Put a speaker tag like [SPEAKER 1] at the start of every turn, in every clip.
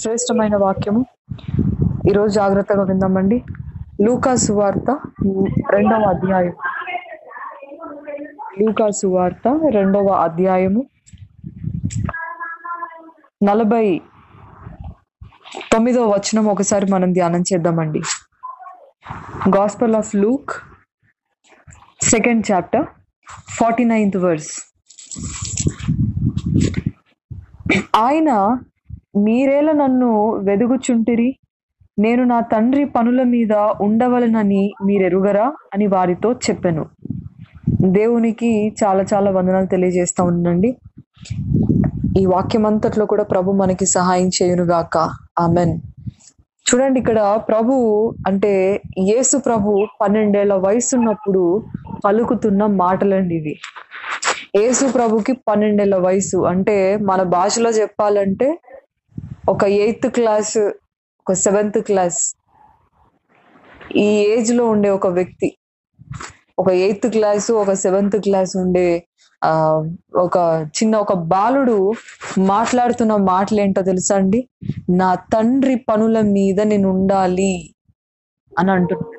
[SPEAKER 1] శ్రేష్టమైన వాక్యము. ఈరోజు జాగ్రత్తగా విందామండి. లూకా సువార్త రెండవ అధ్యాయం లూకా సువార్త రెండవ అధ్యాయము. నలభై తొమ్మిదవ వచనం ఒకసారి మనం ధ్యానం చేద్దామండి. Gospel of Luke second chapter forty ninth verse ఆయన మీరేలా నన్ను వెదుగుచుంటిరి? నేను నా తండ్రి పనుల మీద ఉండవలనని మీరెరుగరా? అని వారితో చెప్పాను. దేవునికి చాలా చాలా వందనాలు తెలియజేస్తా ఉండండి ఈ వాక్యం అంతట్లో కూడా ప్రభు మనకి సహాయం చేయునుగాక. ఆమెన్. చూడండి ఇక్కడ ప్రభు అంటే యేసు ప్రభు పన్నెండేళ్ళ వయసు ఉన్నప్పుడు పలుకుతున్న మాటలండి ఇవి. యేసు ప్రభుకి పన్నెండేళ్ళ వయసు. అంటే మన భాషలో చెప్పాలంటే ఒక ఎయిత్ క్లాస్ ఒక సెవెంత్ క్లాస్ ఈ ఏజ్లో ఉండే ఒక వ్యక్తి ఒక ఎయిత్ క్లాస్ ఒక సెవెంత్ క్లాస్ ఉండే ఆ ఒక చిన్న ఒక బాలుడు మాట్లాడుతున్న మాటలు ఏంటో తెలుసా అండి? నా తండ్రి పనుల మీద నేను ఉండాలి అని అంటున్నాడు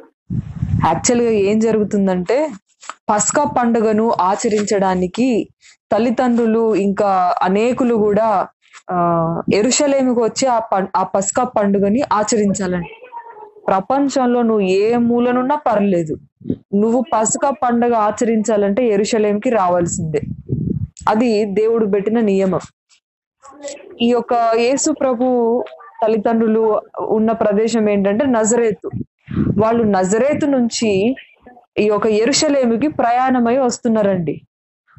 [SPEAKER 1] యాక్చువల్గా ఏం జరుగుతుందంటే పస్కా పండుగను ఆచరించడానికి తల్లిదండ్రులు ఇంకా అనేకులు కూడా ఎరుషలేమికి వచ్చి ఆ ఆ పస్కా పండుగని ఆచరించాలని. ప్రపంచంలో నువ్వు ఏ మూలనున్నా పర్లేదు. నువ్వు పసుక పండుగ ఆచరించాలంటే ఎరుషలేంకి రావాల్సిందే. అది దేవుడు పెట్టిన నియమం. ఈ యొక్క యేసు ప్రభు తల్లిదండ్రులు ఉన్న ప్రదేశం ఏంటంటే నజరేతు. వాళ్ళు నజరేతు నుంచి ఈ యొక్క ఎరుషలేమికి ప్రయాణమై వస్తున్నారండి.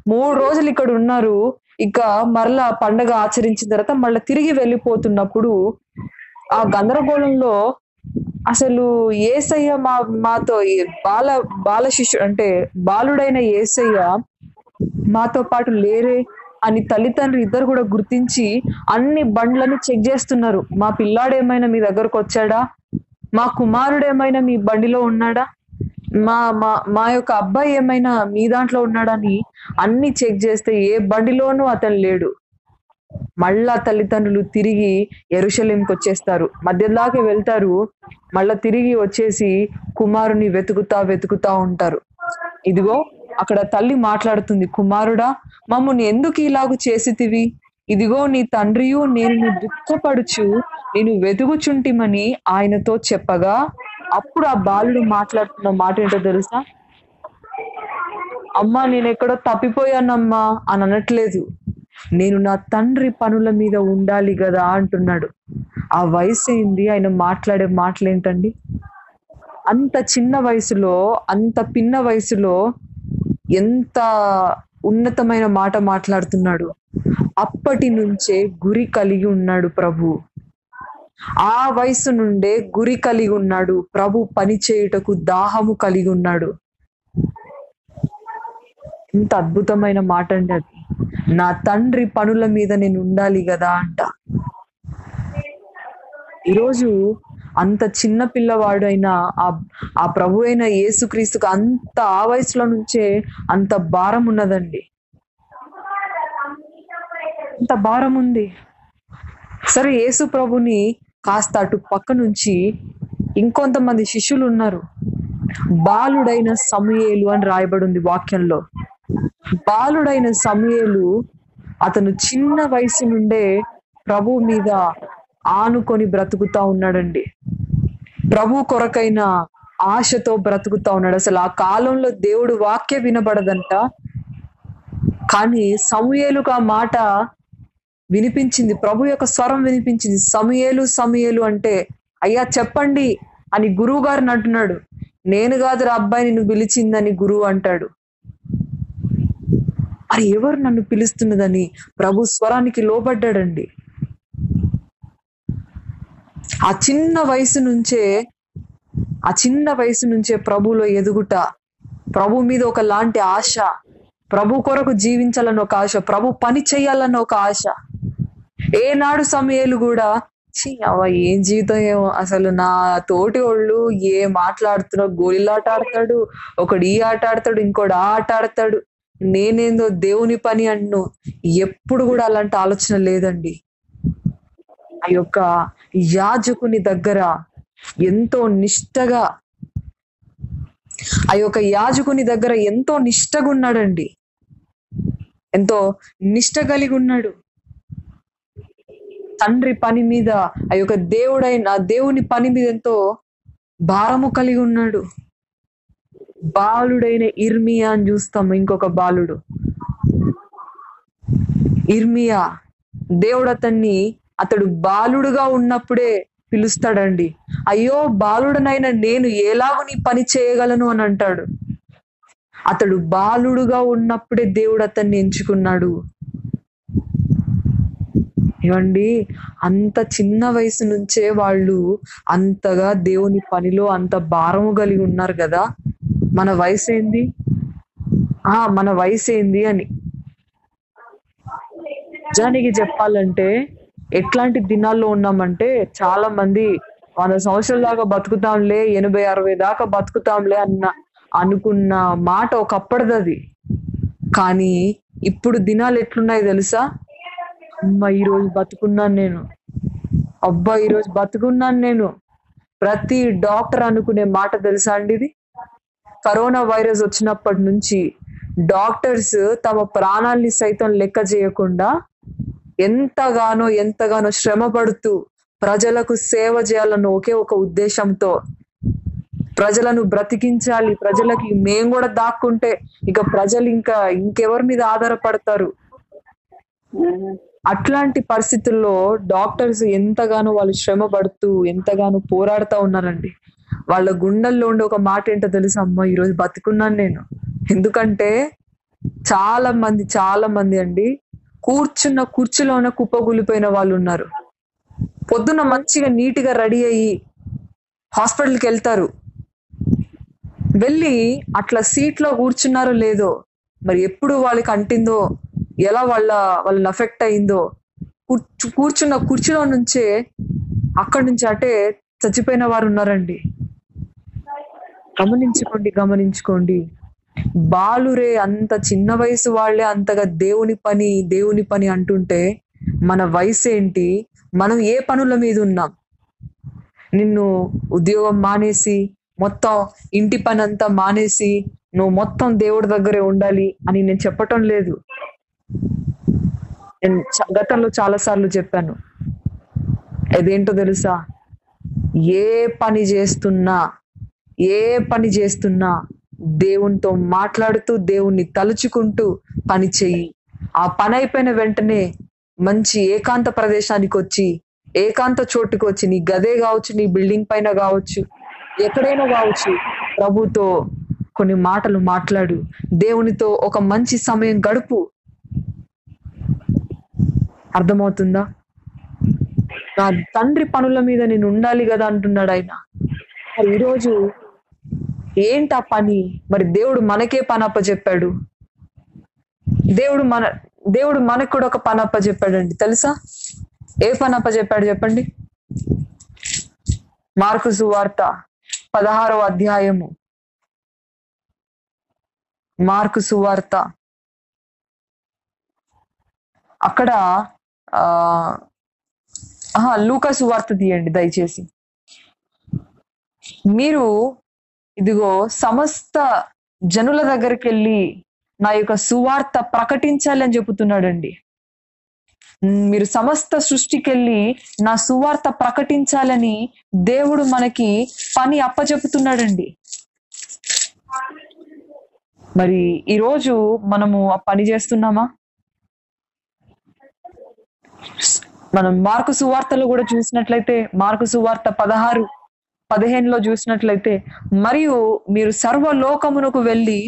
[SPEAKER 1] మూడు రోజులు ఇక్కడ ఉన్నారు. ఇక మరలా పండగ ఆచరించిన తర్వాత మళ్ళీ తిరిగి వెళ్ళిపోతున్నప్పుడు ఆ గందరగోళంలో అసలు ఏసయ్య మా మాతో బాల బాల శిశు అంటే బాలుడైన ఏసయ్య మాతో పాటు లేరే అని తల్లిదండ్రులు ఇద్దరు కూడా గుర్తించి అన్ని బండ్లను చెక్ చేస్తున్నారు. మా పిల్లాడు ఏమైనా మీ దగ్గరకు వచ్చాడా? మా కుమారుడు ఏమైనా మీ బండిలో ఉన్నాడా? మా మా మా యొక్క అబ్బాయి ఏమైనా మీ దాంట్లో ఉన్నాడని అన్ని చెక్ చేస్తే ఏ బండిలోనూ అతను లేడు. మళ్ళా తల్లిదండ్రులు తిరిగి ఎరుషలేంకి వచ్చేస్తారు. మధ్యలాగే వెళ్తారు. మళ్ళా తిరిగి వచ్చేసి కుమారుని వెతుకుతా వెతుకుతా ఉంటారు. ఇదిగో అక్కడ తల్లి మాట్లాడుతుంది. కుమారుడా మమ్మల్ని ఎందుకు ఇలాగు చేసితివి? ఇదిగో నీ తండ్రియు నేను దుఃఖపడుచు నేను వెతుకుచుంటిమని ఆయనతో చెప్పగా అప్పుడు ఆ బాలుడు మాట్లాడుతున్న మాట ఏంటో తెలుసా? అమ్మా నేను ఎక్కడో తప్పిపోయానమ్మా అని అనట్లేదు. నేను నా తండ్రి పనుల మీద ఉండాలి కదా అంటున్నాడు. ఆ వయసు ఏంది? ఆయన మాట్లాడే మాటలు ఏంటండి అంత చిన్న వయసులో అంత పిన్న వయసులో ఎంత ఉన్నతమైన మాట మాట్లాడుతున్నాడు? అప్పటి నుంచే గురి కలిగి ఉన్నాడు ప్రభు. ఆ వయసు నుండే గురి కలిగి ఉన్నాడు ప్రభు పని చేయుటకు దాహము కలిగి ఉన్నాడు ఎంత అద్భుతమైన మాట అండి అది. నా తండ్రి పనుల మీద నేను ఉండాలి కదా అంట. ఈరోజు అంత చిన్న పిల్లవాడు అయిన ఆ ఆ ప్రభు అయిన యేసుక్రీస్తుకు అంత ఆ వయసులో నుంచే అంత భారం ఉన్నదండి. అంత భారం ఉంది. సరే యేసు ప్రభుని కాస్త అటు పక్క నుంచి ఇంకొంతమంది శిష్యులు ఉన్నారు బాలుడైన సమయేలు అని రాయబడి ఉంది వాక్యంలో. బాలుడైన సమయేలు అతను చిన్న వయసు నుండే ప్రభు మీద ఆనుకొని బ్రతుకుతా ఉన్నాడండి. ప్రభు కొరకైన ఆశతో బ్రతుకుతా ఉన్నాడు. అసలు ఆ కాలంలో దేవుడు వాక్య వినబడదంట. కానీ సమూయేలుకు మాట వినిపించింది. ప్రభు యొక్క స్వరం వినిపించింది. సమయలు సమయలు అంటే అయ్యా చెప్పండి అని గురువు గారిని అంటున్నాడు. నేను కాదు రా అబ్బాయి నిన్ను పిలిచిందని గురువు అంటాడు. మరి ఎవరు నన్ను పిలుస్తున్నదని ప్రభు స్వరానికి లోబడ్డాడండి. ఆ చిన్న వయసు నుంచే ఆ చిన్న వయసు నుంచే ప్రభులో ఎదుగుట ప్రభు మీద ఒక లాంటి ఆశ ప్రభు కొరకు జీవించాలని ఒక ఆశ ప్రభు పని చేయాలన్న ఒక ఆశ. ఏనాడు సమయాలు కూడా ఛీ అవ్వ ఏం జీవితం ఏమో. అసలు నా తోటి వాళ్ళు ఏ మాట్లాడుతున్నా గోళీలాట ఆడతాడు ఒకడు ఈ ఆట ఆడతాడు ఇంకోటి ఆ ఆట ఆడతాడు. నేనేందో దేవుని పని అన్ను. ఎప్పుడు కూడా అలాంటి ఆలోచన లేదండి. ఆ యొక్క యాజకుని దగ్గర ఎంతో నిష్టగా ఆ యొక్క యాజకుని దగ్గర ఎంతో నిష్టగా ఉన్నాడండి ఎంతో నిష్ట కలిగి ఉన్నాడు. తండ్రి పని మీద ఆ యొక్క దేవుడైన ఆ దేవుని పని మీద ఎంతో భారము కలిగి ఉన్నాడు. బాలుడైన ఇర్మియా అని చూస్తాం ఇంకొక బాలుడు. ఇర్మియా దేవుడు అతన్ని అతడు బాలుడుగా ఉన్నప్పుడే పిలుస్తాడండి. అయ్యో బాలుడనైనా నేను ఎలాగో నీ పని చేయగలను అని అంటాడు. అతడు బాలుడుగా ఉన్నప్పుడే దేవుడు అతన్ని ఎంచుకున్నాడు. ఏమండి? అంత చిన్న వయసు నుంచే వాళ్ళు అంతగా దేవుని పనిలో అంత భారము కలిగి ఉన్నారు కదా? మన వయసు ఏంది ఆ మన వయసు ఏంది అని. నిజానికి చెప్పాలంటే ఎట్లాంటి దినాల్లో ఉన్నామంటే చాలా మంది వంద సంవత్సరాల దాకా బతుకుతాంలే ఎనభై అరవై దాకా బతుకుతాంలే అన్న అనుకున్న మాట ఒకప్పటిది అది. కానీ ఇప్పుడు దినాలు ఎట్లున్నాయి తెలుసా? అమ్మ ఈ రోజు బతుకున్నాను నేను. అబ్బా ఈ రోజు బతుకున్నాను నేను. ప్రతి డాక్టర్ అనుకునే మాట తెలుసా అండి ఇది? కరోనా వైరస్ వచ్చినప్పటి నుంచి డాక్టర్స్ తమ ప్రాణాల్ని సైతం లెక్క చేయకుండా ఎంతగానో ఎంతగానో శ్రమ పడుతూ ప్రజలకు సేవ చేయాలన్న ఒకే ఒక ఉద్దేశంతో ప్రజలను బ్రతికించాలి. ప్రజలకి మేము కూడా దాక్కుంటే ఇక ప్రజలు ఇంకా ఇంకెవరి మీద ఆధారపడతారు? అట్లాంటి పరిస్థితుల్లో డాక్టర్స్ ఎంతగానో వాళ్ళు శ్రమ పడుతూ ఎంతగానో పోరాడుతూ ఉన్నారండి. వాళ్ళ గుండెల్లో ఉండే ఒక మాట ఏంటో తెలుసు అమ్మ? ఈరోజు బతుకున్నాను నేను. ఎందుకంటే చాలా మంది చాలా మంది అండి కూర్చున్న కుర్చీలోనే కుప్పగూలిపోయిన వాళ్ళు ఉన్నారు. పొద్దున్న మంచిగా నీట్గా రెడీ అయ్యి హాస్పిటల్కి వెళ్తారు. వెళ్ళి అట్లా సీట్లో కూర్చున్నారో లేదో మరి ఎప్పుడు వాళ్ళకి అంటిందో ఎలా వాళ్ళ వాళ్ళని అఫెక్ట్ అయిందో. కూర్చు కూర్చున్న కుర్చీలో నుంచే అక్కడి నుంచి అటే చచ్చిపోయిన వారు ఉన్నారండి. గమనించుకోండి గమనించుకోండి. బాలురే అంత చిన్న వయసు వాళ్ళే అంతగా దేవుని పని దేవుని పని అంటుంటే మన వయసు ఏంటి? మనం ఏ పనుల మీద ఉన్నాం? నిన్ను ఉద్యోగం మానేసి మొత్తం ఇంటి పని అంతా మానేసి నువ్వు మొత్తం దేవుడి దగ్గరే ఉండాలి అని నేను చెప్పటం లేదు. నేను గతంలో చాలా సార్లు చెప్పాను. అదేంటో తెలుసా? ఏ పని చేస్తున్నా ఏ పని చేస్తున్నా దేవునితో మాట్లాడుతూ దేవుణ్ణి తలుచుకుంటూ పని చెయ్యి. ఆ పని అయిపోయిన వెంటనే మంచి ఏకాంత ప్రదేశానికి వచ్చి ఏకాంత చోటుకు వచ్చి నీ గదే కావచ్చు నీ బిల్డింగ్ పైన కావచ్చు ఎక్కడైనా కావచ్చు ప్రభుతో కొన్ని మాటలు మాట్లాడు. దేవునితో ఒక మంచి సమయం గడుపు. అర్థమవుతుందా? నా తండ్రి పనుల మీద నేను ఉండాలి కదా అంటున్నాడు ఆయన. మరి ఈరోజు ఏంటి ఆ పని? మరి దేవుడు మనకే పని చెప్పాడు. దేవుడు మన దేవుడు మనకు కూడా ఒక పని చెప్పాడండి. తెలుసా? ఏ పని చెప్పాడు చెప్పండి? మార్కు సువార్త పదహారవ అధ్యాయము. మార్కు సువార్త అక్కడ లూకా సువార్త తీయండి దయచేసి. మీరు ఇదిగో సమస్త జనుల దగ్గరికి వెళ్ళి నా యొక్క సువార్త ప్రకటించాలి అని చెబుతున్నాడండి. మీరు సమస్త సృష్టికి వెళ్ళి నా సువార్త ప్రకటించాలని దేవుడు మనకి పని అప్పచెపుతున్నాడండి మరి ఈరోజు మనము ఆ పని చేస్తున్నామా? మనం మార్కు సువార్తలో కూడా చూసినట్లయితే మార్కు సువార్త పదహారు పదిహేనులో చూసినట్లయితే మరియు మీరు సర్వ లోకమునకు వెళ్ళి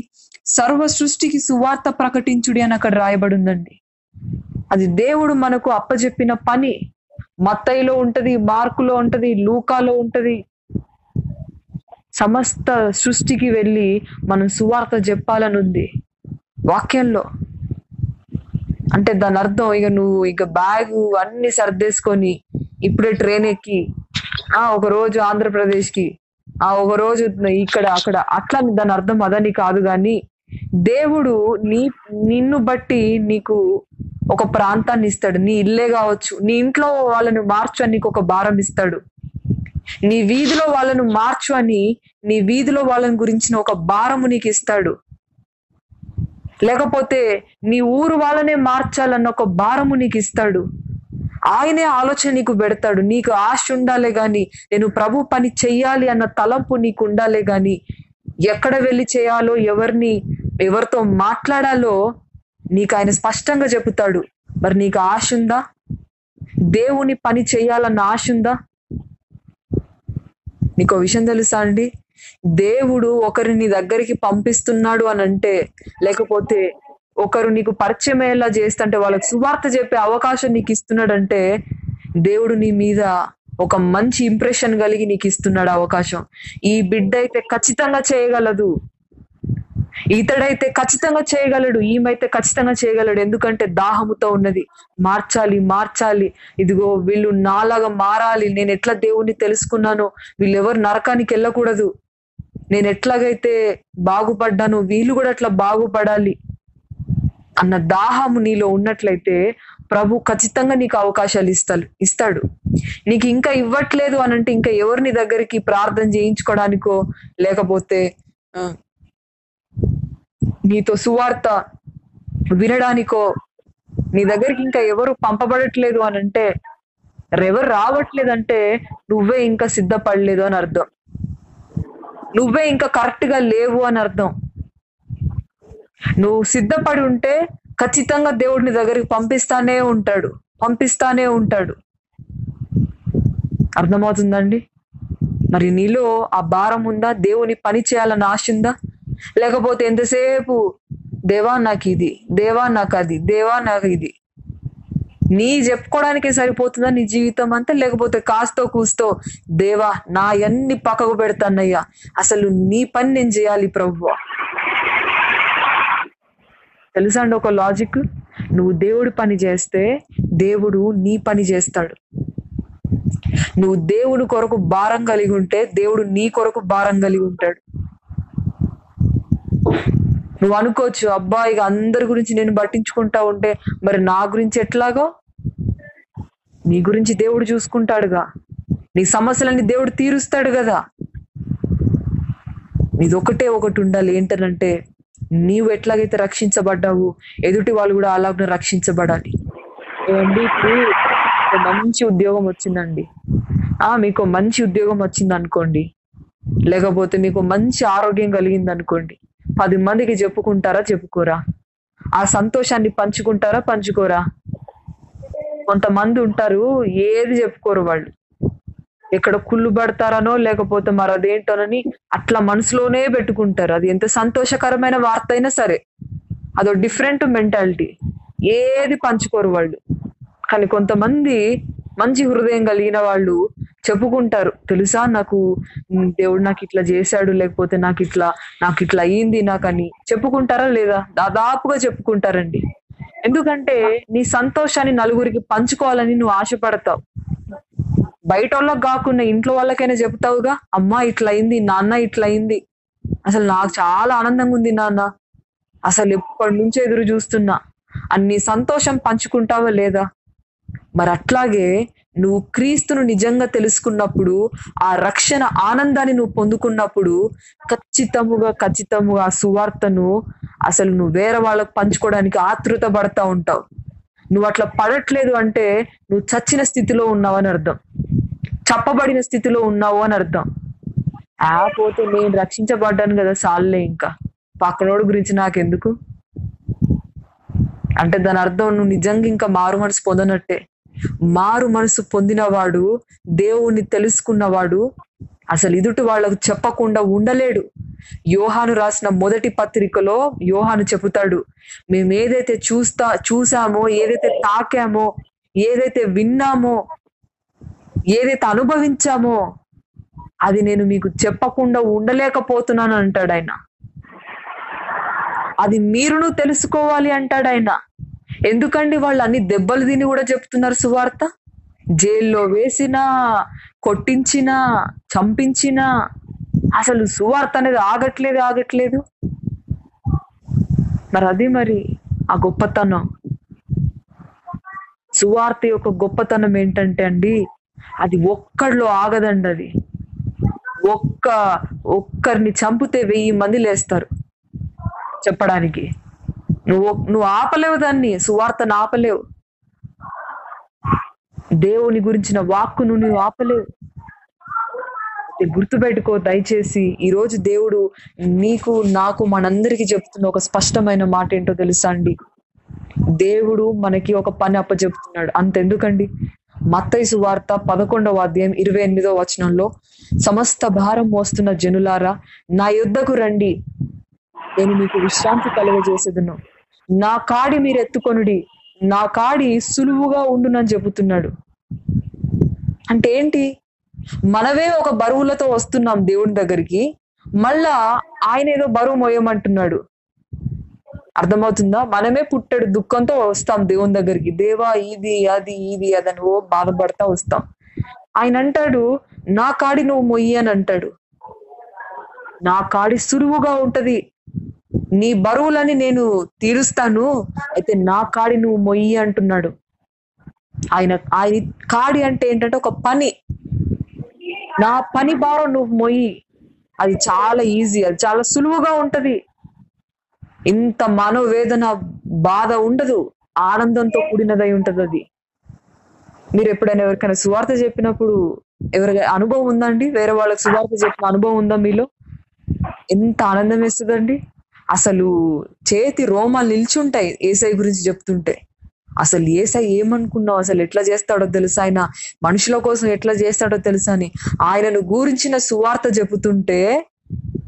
[SPEAKER 1] సర్వ సృష్టికి సువార్త ప్రకటించుడి అని అక్కడ రాయబడి ఉందండి అది దేవుడు మనకు అప్పజెప్పిన పని. మత్తయిలో ఉంటది మార్కులో ఉంటది లూకాలో ఉంటది. సమస్త సృష్టికి వెళ్ళి మనం సువార్త చెప్పాలని ఉంది వాక్యంలో అంటే దాని అర్థం ఇక నువ్వు ఇక బ్యాగ్ అన్ని సర్దేసుకొని ఇప్పుడే ట్రైన్ ఎక్కి ఆ ఒక రోజు ఆంధ్రప్రదేశ్కి ఆ ఒక రోజు ఇక్కడ అక్కడ అట్లా దాని అర్థం అదని కాదు కానీ దేవుడు నీ నిన్ను బట్టి నీకు ఒక ప్రాంతాన్ని ఇస్తాడు. నీ ఇల్లే కావచ్చు. నీ ఇంట్లో వాళ్ళని మార్చు అని నీకు ఒక భారం ఇస్తాడు. నీ వీధిలో వాళ్ళను మార్చు అని నీ వీధిలో వాళ్ళని గురించిన ఒక భారము నీకు ఇస్తాడు. లేకపోతే నీ ఊరు వాళ్ళనే మార్చాలన్న ఒక భారము నీకు ఇస్తాడు ఆయనే ఆలోచన నీకు పెడతాడు. నీకు ఆశ ఉండాలే గాని నేను ప్రభు పని చెయ్యాలి అన్న తలంపు నీకు ఉండాలే గాని ఎక్కడ వెళ్ళి చేయాలో ఎవరిని ఎవరితో మాట్లాడాలో నీకు ఆయన స్పష్టంగా చెబుతాడు. మరి నీకు ఆశ ఉందా? దేవుని పని చేయాలన్న ఆశ ఉందా? నీకు విషయం తెలుసా అండి? దేవుడు ఒకరిని నీ దగ్గరికి పంపిస్తున్నాడు అని అంటే లేకపోతే ఒకరు నీకు పరిచయం ఎలా చేస్తుంటే వాళ్ళకి సువార్త చెప్పే అవకాశం నీకు ఇస్తున్నాడంటే దేవుడు నీ మీద ఒక మంచి ఇంప్రెషన్ కలిగి నీకు ఇస్తున్నాడు అవకాశం. ఈ బిడ్డ అయితే ఖచ్చితంగా చేయగలదు. ఇతడైతే ఖచ్చితంగా చేయగలడు ఈమెయితే ఖచ్చితంగా చేయగలడు. ఎందుకంటే దాహముతో ఉన్నది. మార్చాలి మార్చాలి. ఇదిగో వీళ్ళు నాలాగా మారాలి. నేను ఎట్లా దేవుణ్ణి తెలుసుకున్నానో? వీళ్ళు ఎవరు నరకానికి వెళ్ళకూడదు. నేను ఎట్లాగైతే బాగుపడ్డాను వీళ్ళు కూడా అట్లా బాగుపడాలి అన్న దాహము నీలో ఉన్నట్లయితే ప్రభు ఖచ్చితంగా నీకు అవకాశాలు ఇస్తాడు ఇస్తాడు. నీకు ఇంకా ఇవ్వట్లేదు అని అంటే ఇంకా ఎవరిని దగ్గరికి ప్రార్థన చేయించుకోవడానికో లేకపోతే నీతో సువార్త వినడానికో నీ దగ్గరికి ఇంకా ఎవరు పంపబడట్లేదు అని అంటే ఎవరు రావట్లేదంటే నువ్వే ఇంకా సిద్ధపడలేదు అని అర్థం. నువ్వే ఇంకా కరెక్ట్గా లేవు అని అర్థం. నువ్వు సిద్ధపడి ఉంటే ఖచ్చితంగా దేవుడిని దగ్గరికి పంపిస్తానే ఉంటాడు. పంపిస్తానే ఉంటాడు. అర్థమవుతుందండి? మరి నీలో ఆ భారం ఉందా? దేవుని పని చేయాలని ఆశ ఉందా? లేకపోతే ఎంతసేపు దేవా నాకు ఇది దేవా నాకు అది దేవా నాకు ఇది నీ చెప్పుకోవడానికే సరిపోతుందా నీ జీవితం అంతా? లేకపోతే కాస్తో కూస్తో దేవా నా అన్ని పక్కకు పెడతానయ్యా. అసలు నీ పని నేను చేయాలి ప్రభు తెలుసా అండి ఒక లాజిక్? నువ్వు దేవుడి పని చేస్తే దేవుడు నీ పని చేస్తాడు. నువ్వు దేవుడు కొరకు భారం కలిగి ఉంటే దేవుడు నీ కొరకు భారం కలిగి ఉంటాడు. నువ్వు అనుకోవచ్చు అబ్బా ఇక అందరి గురించి నేను పట్టించుకుంటా ఉంటే మరి నా గురించి ఎట్లాగో? నీ గురించి దేవుడు చూసుకుంటాడుగా. నీ సమస్యలన్నీ దేవుడు తీరుస్తాడు కదా. నీది ఒకటే ఒకటి ఉండాలి ఏంటనంటే నీవు ఎట్లాగైతే రక్షించబడ్డావు ఎదుటి వాళ్ళు కూడా అలాగే రక్షించబడాలి. ఏమండి మంచి ఉద్యోగం వచ్చిందండి. ఆ మీకు మంచి ఉద్యోగం వచ్చింది అనుకోండి లేకపోతే మీకు మంచి ఆరోగ్యం కలిగింది అనుకోండి పది మందికి చెప్పుకుంటారా చెప్పుకోరా? ఆ సంతోషాన్ని పంచుకుంటారా పంచుకోరా? కొంతమంది ఉంటారు ఏది చెప్పుకోరు వాళ్ళు. ఎక్కడ కుళ్ళు పడతారనో లేకపోతే మరి అదేంటోనని అట్లా మనసులోనే పెట్టుకుంటారు. అది ఎంత సంతోషకరమైన వార్త అయినా సరే. అదో డిఫరెంట్ మెంటాలిటీ ఏది పంచుకోరు వాళ్ళు. కానీ కొంతమంది మంచి హృదయం కలిగిన వాళ్ళు చెప్పుకుంటారు. తెలుసా? నాకు దేవుడు నాకు ఇట్లా చేశాడు లేకపోతే నాకు ఇట్లా నాకు ఇట్లా అయ్యింది నాకని. చెప్పుకుంటారా లేదా? దాదాపుగా చెప్పుకుంటారండి. ఎందుకంటే నీ సంతోషాన్ని నలుగురికి పంచుకోవాలని నువ్వు ఆశపడతావు. బయట వాళ్ళకి కాకుండా ఇంట్లో వాళ్ళకైనా చెప్తావుగా? అమ్మా ఇట్లా అయింది నాన్న ఇట్లా అయింది. అసలు నాకు చాలా ఆనందంగా ఉంది నాన్న. అసలు ఎప్పటి నుంచో ఎదురు చూస్తున్నా. అన్ని సంతోషం పంచుకుంటావా లేదా? మరి అట్లాగే నువ్వు క్రీస్తును నిజంగా తెలుసుకున్నప్పుడు ఆ రక్షణ ఆనందాన్ని నువ్వు పొందుకున్నప్పుడు ఖచ్చితముగా ఖచ్చితముగా ఆ సువార్తను అసలు నువ్వు వేరే వాళ్ళకు పంచుకోవడానికి ఆతృత పడతా ఉంటావు. నువ్వు అట్లా పడట్లేదు అంటే నువ్వు చచ్చిన స్థితిలో ఉన్నావు అని అర్థం. చెప్పబడిన స్థితిలో ఉన్నావు అని అర్థం. ఆ పోతే నేను రక్షించబడ్డాను కదా సాల్లే ఇంకా. పక్కనోడు గురించి నాకెందుకు? అంటే దాని అర్థం నువ్వు నిజంగా ఇంకా మారు మనసు పొందనట్టే. మారు మనసు పొందినవాడు దేవుణ్ణి తెలుసుకున్నవాడు అసలు ఎదుటి వాళ్ళకు చెప్పకుండా ఉండలేడు. యోహాను రాసిన మొదటి పత్రికలో యోహాను చెబుతాడు మేము ఏదైతే చూస్తా చూసామో ఏదైతే తాకామో ఏదైతే విన్నామో ఏదైతే అనుభవించామో అది నేను మీకు చెప్పకుండా ఉండలేకపోతున్నాను అంటాడు ఆయన. అది మీరును తెలుసుకోవాలి అంటాడు ఆయన. ఎందుకండి వాళ్ళు అన్ని దెబ్బలు తిని కూడా చెప్తున్నారు సువార్త? జైల్లో వేసిన కొట్టించిన చంపించిన అసలు సువార్త అనేది ఆగట్లేదు ఆగట్లేదు. మరి అది మరి ఆ గొప్పతనం. సువార్త యొక్క గొప్పతనం ఏంటంటే అండి అది ఒక్కడిలో ఆగదండి అది. ఒక్క ఒక్కరిని చంపితే వెయ్యి మంది లేస్తారు చెప్పడానికి. నువ్వు నువ్వు ఆపలేవు దాన్ని సువార్తను ఆపలేవు. దేవుని గురించిన వాక్కును నువ్వు ఆపలేవు. గుర్తుపెట్టుకో దయచేసి ఈ రోజు దేవుడు నీకు నాకు మనందరికీ చెప్తున్న ఒక స్పష్టమైన మాట ఏంటో తెలుసా అండి? దేవుడు మనకి ఒక పని అప్పచెప్తున్నాడు. అంతెందుకండి? మత్తయి వార్త పదకొండవ అధ్యాయం ఇరవై ఎనిమిదో వచనంలో సమస్త భారం మోస్తున్న జనులారా నా యుద్ధకు రండి. నేను మీకు విశ్రాంతి కలుగజేసేదను. నా కాడి మీరు ఎత్తుకొనుడి. నా కాడి సులువుగా ఉండునని చెబుతున్నాడు. అంటే ఏంటి? మనమే ఒక బరువులతో వస్తున్నాం దేవుని దగ్గరికి. మళ్ళా ఆయన ఏదో బరువు మోయమంటున్నాడు. అర్థమవుతుందా? మనమే పుట్టడు దుఃఖంతో వస్తాం దేవుని దగ్గరికి. దేవా ఇది అది ఇది అదని ఓ బాధపడతా వస్తాం. ఆయన అంటాడు నా కాడి నువ్వు మొయ్యి అని అంటాడు. నా కాడి సులువుగా ఉంటది. నీ బరువులని నేను తీరుస్తాను అయితే నా కాడి నువ్వు మొయ్యి అంటున్నాడు. ఆయన ఆయన కాడి అంటే ఏంటంటే ఒక పని. నా పని భారం నువ్వు మొయ్యి. అది చాలా ఈజీ అది చాలా సులువుగా ఉంటది. ఇంత మనోవేదన బాధ ఉండదు. ఆనందంతో కూడినదై ఉంటది అది. మీరు ఎప్పుడైనా ఎవరికైనా సువార్త చెప్పినప్పుడు ఎవరికైనా అనుభవం ఉందండి వేరే వాళ్ళకి సువార్త చెప్పిన అనుభవం ఉందా మీలో? ఎంత ఆనందం వేస్తుందండి? అసలు చేతి రోమాలు నిల్చుంటాయి ఏసై గురించి చెప్తుంటే. అసలు ఏసై ఏమనుకున్నావు? అసలు ఎట్లా చేస్తాడో తెలుసా ఆయన? మనుషుల కోసం ఎట్లా చేస్తాడో తెలుసా అని ఆయనను గురించిన సువార్త చెబుతుంటే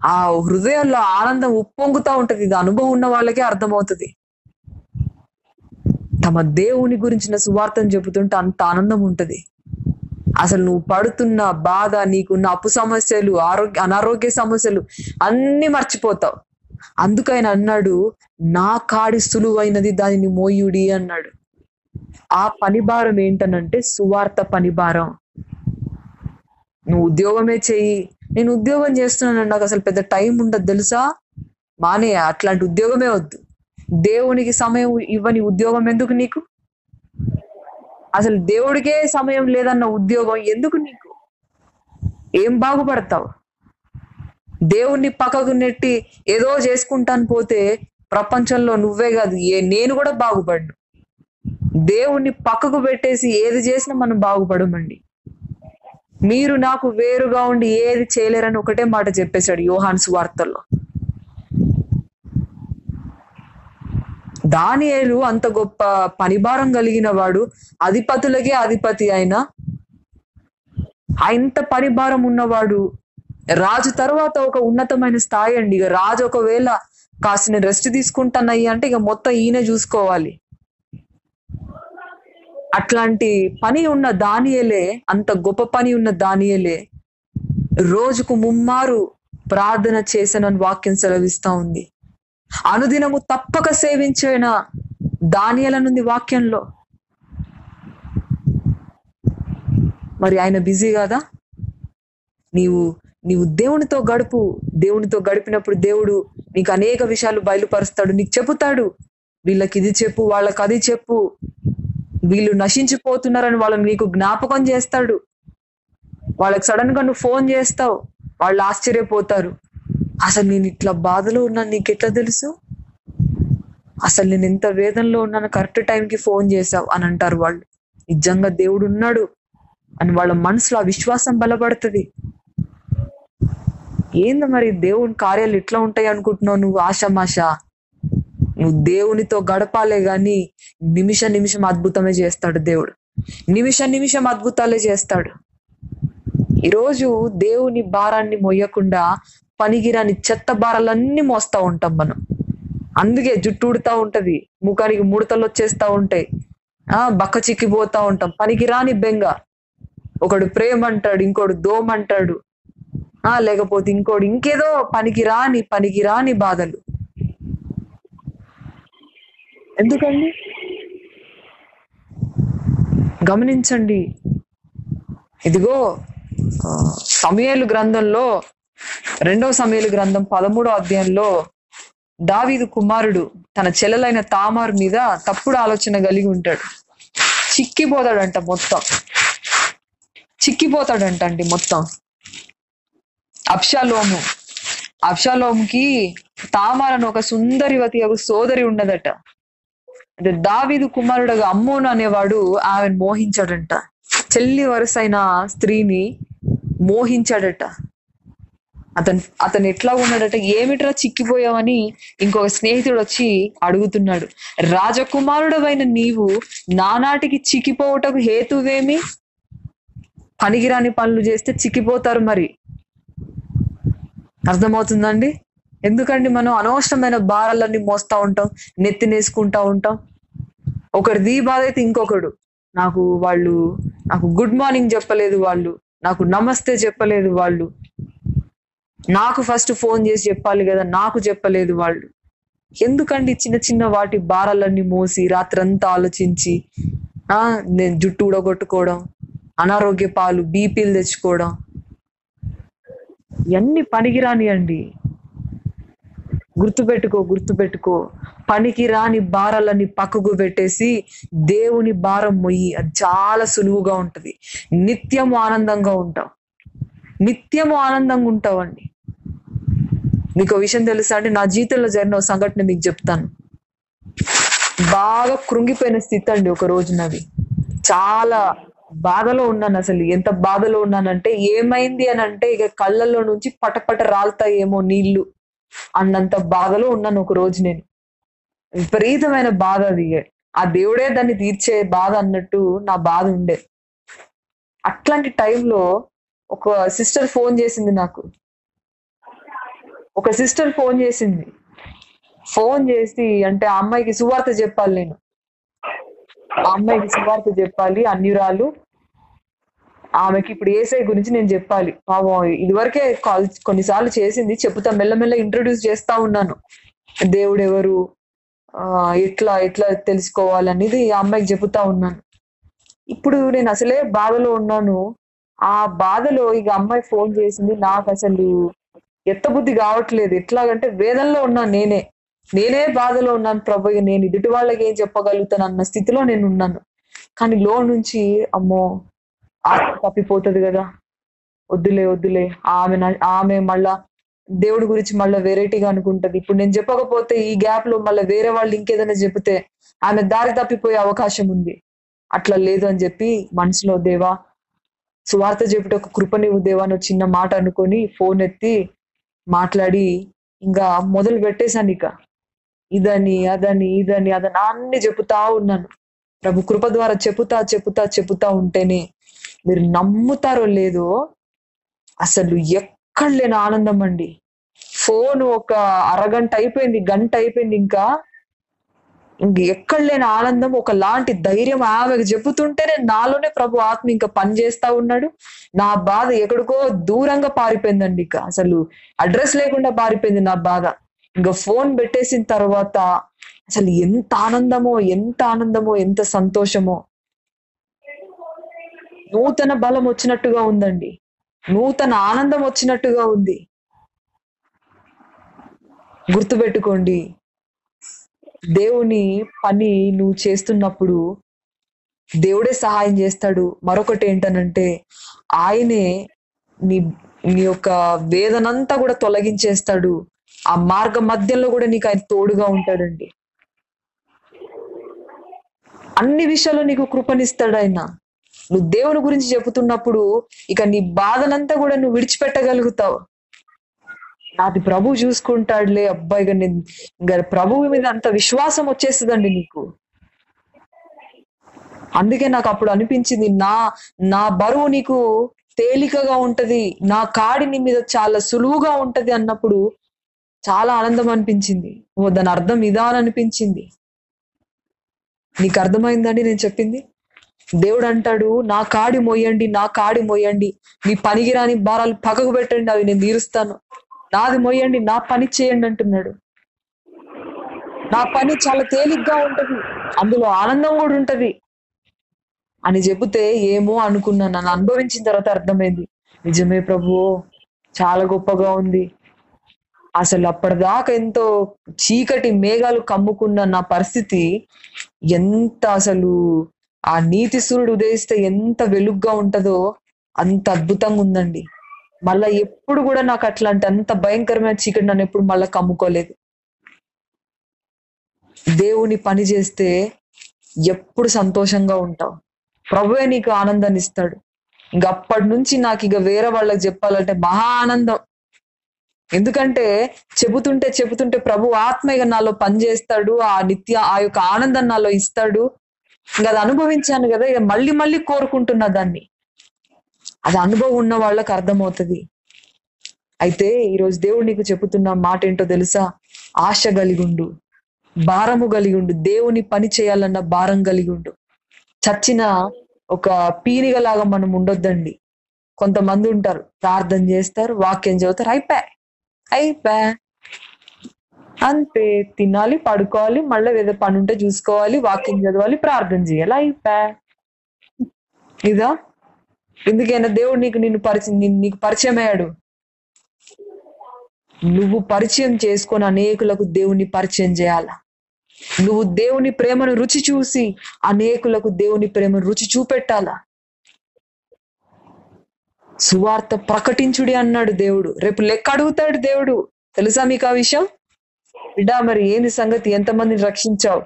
[SPEAKER 1] ఆ హృదయంలో ఆనందం ఉప్పొంగుతా ఉంటది. ఇది అనుభవం ఉన్న వాళ్ళకే అర్థమవుతుంది. తమ దేవుని గురించిన సువార్తను చెబుతుంటే అంత ఆనందం ఉంటది. అసలు నువ్వు పడుతున్న బాధ నీకున్న అప్పు సమస్యలు ఆరోగ్య అనారోగ్య సమస్యలు అన్ని మర్చిపోతావు. అందుకైనా అన్నాడు నా కాడి సులువైనది దానిని మోయుడి అన్నాడు. ఆ పని భారం ఏంటనంటే సువార్త పనిభారం. నువ్వు ఉద్యోగమే చెయ్యి నేను ఉద్యోగం చేస్తున్నాను. నాకు అసలు పెద్ద టైం ఉండదు తెలుసా? మానే అట్లాంటి ఉద్యోగమే వద్దు. దేవునికి సమయం ఇవ్వని ఉద్యోగం ఎందుకు నీకు? అసలు దేవుడికే సమయం లేదన్న ఉద్యోగం ఎందుకు నీకు? ఏం బాగుపడతావు? దేవుణ్ణి పక్కకు నెట్టి ఏదో చేసుకుంటాను పోతే ప్రపంచంలో నువ్వే కాదు ఏ నేను కూడా బాగుపడ్ను. దేవుణ్ణి పక్కకు పెట్టేసి ఏది చేసినా మనం బాగుపడమండి. మీరు నాకు వేరుగా ఉండి ఏది చేయలేరని ఒకటే మాట చెప్పేశాడు యోహాన్స్ వార్తల్లో దానియేలు అంత గొప్ప పనిభారం కలిగిన వాడు అధిపతులకే అధిపతి అయినా ఇంత పనిభారం ఉన్నవాడు రాజు తర్వాత ఒక ఉన్నతమైన స్థాయి అండి. ఇక రాజు ఒకవేళ కాసిన రెస్ట్ తీసుకుంటానయ్యి అంటే ఇక మొత్తం ఈయన చూసుకోవాలి. అట్లాంటి పని ఉన్న దానియలే అంత గొప్ప పని ఉన్న దానియలే రోజుకు ముమ్మారు ప్రార్థన చేసనని వాక్యం సెలవిస్తా ఉంది. అనుదినము తప్పక సేవించిన దానియలనుంది వాక్యంలో? మరి ఆయన బిజీ కదా? నీవు నీవు దేవునితో గడుపు. దేవునితో గడిపినప్పుడు దేవుడు నీకు అనేక విషయాలు బయలుపరుస్తాడు. నీకు చెబుతాడు. వీళ్ళకి ఇది చెప్పు వాళ్ళకి అది చెప్పు. వీళ్ళు నశించిపోతున్నారని వాళ్ళని నీకు జ్ఞాపకం చేస్తాడు. వాళ్ళకి సడన్గా నువ్వు ఫోన్ చేస్తావు. వాళ్ళు ఆశ్చర్యపోతారు. అసలు నేను ఇట్లా బాధలో ఉన్నాను. నీకు ఎట్లా తెలుసు? అసలు నేను ఎంత వేదనలో ఉన్నాను. కరెక్ట్ టైంకి ఫోన్ చేసావు అని అంటారు వాళ్ళు. నిజంగా దేవుడు ఉన్నాడు అని వాళ్ళ మనసులో ఆ విశ్వాసం బలపడుతుంది. ఏంది మరి దేవుని కార్యాలు ఇట్లా ఉంటాయి అనుకుంటున్నావు నువ్వు? ఆశమాష నువ్వు దేవునితో గడపాలే గాని నిమిష నిమిషం అద్భుతమే చేస్తాడు దేవుడు. నిమిష నిమిషం అద్భుతాలే చేస్తాడు. ఈరోజు దేవుని భారాన్ని మొయ్యకుండా పనికిరాని చెత్త భారాలన్నీ మోస్తా ఉంటాం మనం. అందుకే జుట్టు ఉడుతా ఉంటది ముఖానికి ముడతలు వచ్చేస్తా ఉంటాయి. ఆ బక్క చిక్కిపోతా ఉంటాం. పనికిరాని బెంగ. ఒకడు ప్రేమ అంటాడు ఇంకోడు దోమ అంటాడు ఆ లేకపోతే ఇంకోటి ఇంకేదో పనికి రాని పనికి రాని బాధలు. ఎందుకండి? గమనించండి. ఇదిగో సమయలు గ్రంథంలో రెండవ సమయలు గ్రంథం పదమూడో అధ్యాయంలో దావీదు కుమారుడు తన చెల్లెలైన తామారు మీద తప్పుడు ఆలోచన కలిగి ఉంటాడు. చిక్కిపోతాడంట మొత్తం. చిక్కిపోతాడంట అండి మొత్తం. అప్షాలోము అప్షాలోముకి తామారను ఒక సుందరివతి ఒక సోదరి ఉన్నదట. అంటే దావీదు కుమారుడుగా అమ్మోను అనేవాడు ఆమెను మోహించాడంట. చెల్లి వరుసైన స్త్రీని మోహించాడట. అతను అతను ఎట్లా ఉన్నాడట ఏమిట్రా చిక్కిపోయావని ఇంకొక స్నేహితుడు వచ్చి అడుగుతున్నాడు. రాజకుమారుడవైన నీవు నానాటికి చిక్కిపోవటకు హేతువేమి? పనికిరాని పనులు చేస్తే చిక్కిపోతారు మరి. అర్థమవుతుందండి? ఎందుకండి మనం అనవసరమైన భారాలన్నీ మోస్తా ఉంటాం నెత్తినేసుకుంటా ఉంటాం. ఒకరిది బాధ అయితే ఇంకొకడు. నాకు వాళ్ళు నాకు గుడ్ మార్నింగ్ చెప్పలేదు వాళ్ళు నాకు నమస్తే చెప్పలేదు వాళ్ళు. నాకు ఫస్ట్ ఫోన్ చేసి చెప్పాలి కదా నాకు చెప్పలేదు వాళ్ళు. ఎందుకండి చిన్న చిన్న వాటి భారాలన్నీ మోసి రాత్రంతా ఆలోచించి ఆ నేను జుట్టు ఊడగొట్టుకోవడం అనారోగ్య పాలు బీపీలు తెచ్చుకోవడం ఇవన్నీ పనికిరాని అండి. గుర్తుపెట్టుకో గుర్తుపెట్టుకో. పనికిరాని భారాలని పక్కకు పెట్టేసి దేవుని భారం మొయ్యి. అది చాలా సులువుగా ఉంటుంది. నిత్యము ఆనందంగా ఉంటాం నిత్యము ఆనందంగా ఉంటావండి. మీకు విషయం తెలుసా అండి? నా జీవితంలో జరిగిన ఒక సంఘటన మీకు చెప్తాను. బాగా కృంగిపోయిన స్థితి అండి ఒక రోజు నాది చాలా బాధలో ఉన్నాను అసలు. ఎంత బాధలో ఉన్నానంటే ఏమైంది అని అంటే ఇక కళ్ళల్లో నుంచి పటపట రాలుతాయేమో నీళ్ళు అన్నంత బాధలో ఉన్నాను ఒక రోజు నేను. విపరీతమైన బాధ అది ఆ దేవుడే దాన్ని తీర్చే బాధ అన్నట్టు నా బాధ ఉండే. అట్లాంటి టైంలో ఒక సిస్టర్ ఫోన్ చేసింది నాకు. ఒక సిస్టర్ ఫోన్ చేసింది. ఫోన్ చేసి అంటే ఆ అమ్మాయికి సువార్త చెప్పాలి నేను. ఆ అమ్మాయికి సువార్త చెప్పాలి అన్యురాలు. ఆమెకి ఇప్పుడు ఏసఐ గురించి నేను చెప్పాలి. పాపం ఇదివరకే కాల్ కొన్నిసార్లు చేసింది చెప్తా మెల్లమెల్ల ఇంట్రొడ్యూస్ చేస్తా ఉన్నాను. దేవుడు ఎవరు ఎట్లా ఎట్లా తెలుసుకోవాలనేది ఆ అమ్మాయికి చెబుతా ఉన్నాను. ఇప్పుడు నేను అసలే బాధలో ఉన్నాను. ఆ బాధలో ఇక అమ్మాయి ఫోన్ చేసింది నాకు అసలు ఎత్తబుద్ధి కావట్లేదు. ఎట్లాగంటే వేదనలో ఉన్నాను నేనే. నేనే బాధలో ఉన్నాను ప్రభు నేను ఎదుటి వాళ్ళకి ఏం చెప్పగలుగుతాను అన్న స్థితిలో నేను ఉన్నాను. కానీ లో నుంచి అమ్మో ఆత్మ తప్పిపోతుంది కదా. వద్దులే వద్దులే. ఆమె ఆమె మళ్ళా దేవుడి గురించి మళ్ళీ వెరైటీగా అనుకుంటది. ఇప్పుడు నేను చెప్పకపోతే ఈ గ్యాప్లో మళ్ళీ వేరే వాళ్ళు ఇంకేదైనా చెబితే ఆమె దారి తప్పిపోయే అవకాశం ఉంది. అట్లా లేదు అని చెప్పి మనసులో దేవా సువార్త చెప్పుట ఒక కృపనివ్వు దేవా అని చిన్న మాట అనుకొని ఫోన్ ఎత్తి మాట్లాడి ఇంకా మొదలు పెట్టేశాను ఇక. ఇదని అదని ఇదని అదని అన్ని చెబుతా ఉన్నాను. ప్రభు కృప ద్వారా చెబుతా చెబుతా చెబుతా ఉంటేనే మీరు నమ్ముతారో లేదో అసలు ఎక్కడ లేని ఆనందం అండి. ఫోన్ ఒక అరగంట అయిపోయింది గంట అయిపోయింది ఇంకా. ఇంక ఎక్కడ లేని ఆనందం ఒక లాంటి ధైర్యం ఆమెకు చెబుతుంటేనే నాలోనే ప్రభు ఆత్మ ఇంకా పనిచేస్తా ఉన్నాడు. నా బాధ ఎక్కడికో దూరంగా పారిపోయిందండి ఇక. అసలు అడ్రస్ లేకుండా పారిపోయింది నా బాధ. ఇంకా ఫోన్ పెట్టేసిన తర్వాత అసలు ఎంత ఆనందమో ఎంత ఆనందమో ఎంత సంతోషమో. నూతన బలం వచ్చినట్టుగా ఉందండి. నూతన ఆనందం వచ్చినట్టుగా ఉంది. గుర్తుపెట్టుకోండి. దేవుని పని నువ్వు చేస్తున్నప్పుడు దేవుడే సహాయం చేస్తాడు. మరొకటి ఏంటనంటే ఆయనే నీ నీ యొక్క వేదనంతా కూడా తొలగించేస్తాడు. ఆ మార్గ మధ్యలో కూడా నీకు ఆయన తోడుగా ఉంటాడండి. అన్ని విషయాల్లో నీకు కృపనిస్తాడు ఆయన. నువ్వు దేవుని గురించి చెబుతున్నప్పుడు ఇక నీ బాధనంతా కూడా నువ్వు విడిచిపెట్టగలుగుతావు. నాది ప్రభు చూసుకుంటాడులే అబ్బాయి ఇక నేను ఇంకా ప్రభువు మీద అంత విశ్వాసం వచ్చేస్తుందండి నీకు. అందుకే నాకు అప్పుడు అనిపించింది నా నా బరువు నీకు తేలికగా ఉంటది నా కాడి నీ మీద చాలా సులువుగా ఉంటది అన్నప్పుడు చాలా ఆనందం అనిపించింది. ఓ దాని అర్థం ఇదా అని అనిపించింది. నీకు అర్థమైందండి నేను చెప్పింది? దేవుడు అంటాడు నా కాడి మోయండి నా కాడి మోయండి మీ పనికిరాని భారాలు పక్కకు పెట్టండి అవి నేను తీరుస్తాను. నాది మోయండి నా పని చేయండి అంటున్నాడు. నా పని చాలా తేలిగ్గా ఉంటది. అందులో ఆనందం కూడా ఉంటది. అని చెబితే ఏమో అనుకున్నాను నన్ను అనుభవించిన తర్వాత అర్థమైంది. నిజమే ప్రభు చాలా గొప్పగా ఉంది. అసలు అప్పటిదాకా ఎంతో చీకటి మేఘాలు కమ్ముకున్న నా పరిస్థితి ఎంత అసలు ఆ నీతి సూర్యుడు ఉదయిస్తే ఎంత వెలుగ్గా ఉంటుందో అంత అద్భుతంగా ఉందండి. మళ్ళా ఎప్పుడు కూడా నాకు అట్లాంటి అంత భయంకరమైన చీకటి నన్ను ఎప్పుడు మళ్ళా కమ్ముకోలేదు. దేవుని పని చేస్తే ఎప్పుడు సంతోషంగా ఉంటావు ప్రభువే నీకు ఆనందాన్ని ఇస్తాడు. ఇంక అప్పటి నుంచి నాకు ఇక వేరే వాళ్ళకి చెప్పాలంటే మహా ఆనందం. ఎందుకంటే చెబుతుంటే చెబుతుంటే ప్రభు ఆత్మ ఇక నాలో పనిచేస్తాడు ఆ నిత్య ఆ యొక్క ఆనందం నాలో ఇస్తాడు. ఇంకా అది అనుభవించాను కదా ఇక మళ్ళీ మళ్ళీ కోరుకుంటున్నా దాన్ని. అది అనుభవం ఉన్న వాళ్ళకి అర్థమవుతుంది. అయితే ఈరోజు దేవుడు నీకు చెబుతున్న మాట ఏంటో తెలుసా? ఆశ కలిగుండు భారము కలిగుండు దేవుని పని చేయాలన్న భారం కలిగుండు చచ్చిన ఒక పీనిగలాగా మనం ఉండొద్దండి. కొంతమంది ఉంటారు ప్రార్థన చేస్తారు వాక్యం చదువుతారు అయిపోయి అయిపోయా అంతే తినాలి పడుకోవాలి మళ్ళీ ఏదో పని ఉంటే చూసుకోవాలి వాకింగ్ చదవాలి ప్రార్థన చేయాలి అయిపోయా ఇదా? ఎందుకైనా దేవుడు నీకు నిన్ను పరిచయం నీకు పరిచయం అయ్యాడు. నువ్వు పరిచయం చేసుకొని అనేకులకు దేవుని పరిచయం చేయాల? నువ్వు దేవుని ప్రేమను రుచి చూసి అనేకులకు దేవుని ప్రేమను రుచి చూపెట్టాలా? సువార్త ప్రకటించుడి అన్నాడు దేవుడు. రేపు లెక్క అడుగుతాడు దేవుడు. తెలుసా మీకు ఆ విషయం? బిడ్డా మరి ఏంది సంగతి? ఎంతమందిని రక్షించావు?